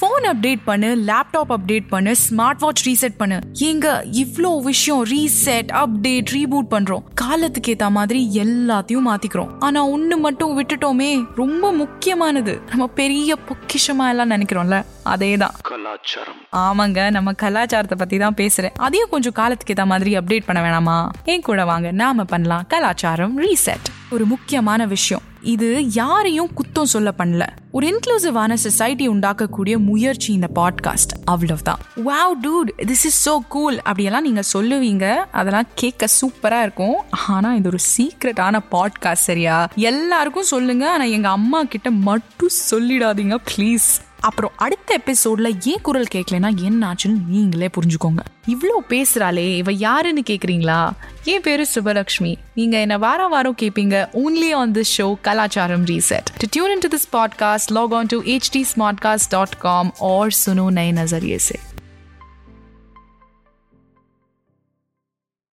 Phone update பண்ணு laptop update பண்ணு smart watch reset பண்ணு. எங்க இவ்ளோ விஷயம் ரீசெட் அப்டேட் ரீபூட் பண்றோம். காலத்துக்கு ஏத்த மாதிரி எல்லாத்தையும் மாத்திக்கிறோம். ஆனா ஒண்ணு மட்டும் விட்டுட்டோமே ரொம்ப முக்கியமானது. நம்ம பெரிய பொக்கிஷமா எல்லாம் நினைக்கிறோம்ல அதேதான். கலாச்சாரம். ஆமாங்க நம்ம கலாச்சாரத்தை பத்தி தான் பேசுறேன். அதையும் கொஞ்சம் காலத்துக்கு ஏத்த மாதிரி அப்டேட் பண்ண வேணாமா? என் கூட வாங்க நாம பண்ணலாம் கலாச்சாரம் ரீசெட் ஒரு முக்கியமான விஷயம். இது யாரையும் குத்தம் சொல்ல பண்ணல. ஒரு இன்க்ளூசிவான சொசைட்டி உண்டாக்கக்கூடிய முயற்சி இந்த பாட்காஸ்ட் அவ்வளவுதான். Wow dude this is so cool அப்படியெல்லாம் நீங்கள் சொல்லுவீங்க. அதெல்லாம் கேட்க சூப்பராக இருக்கும். ஆனால் இது ஒரு சீக்ரெட்டான பாட்காஸ்ட் சரியா? எல்லாருக்கும் சொல்லுங்க. ஆனால் எங்கள் அம்மா கிட்ட மட்டும் சொல்லிடாதீங்க ப்ளீஸ் அப்புறம் அடுத்த எபிசோட்ல ஏன் குரல் கேட்கலன்னா என்ன ஆச்சுன்னு நீங்களே புரிஞ்சுக்கோங்க. இவ்வளோ பேசுறாளே இவ யாருன்னு கேக்குறீங்களா? என் பேரு சுபலக்ஷ்மி நீங்க என்ன வாரம் வாரம் கேட்பீங்க ஓன்லி ஆன் திஸ் ஷோ கலாச்சாரம் reset to tune in to this podcast log on to H D smart cast dot com or சுனு நை நசரியே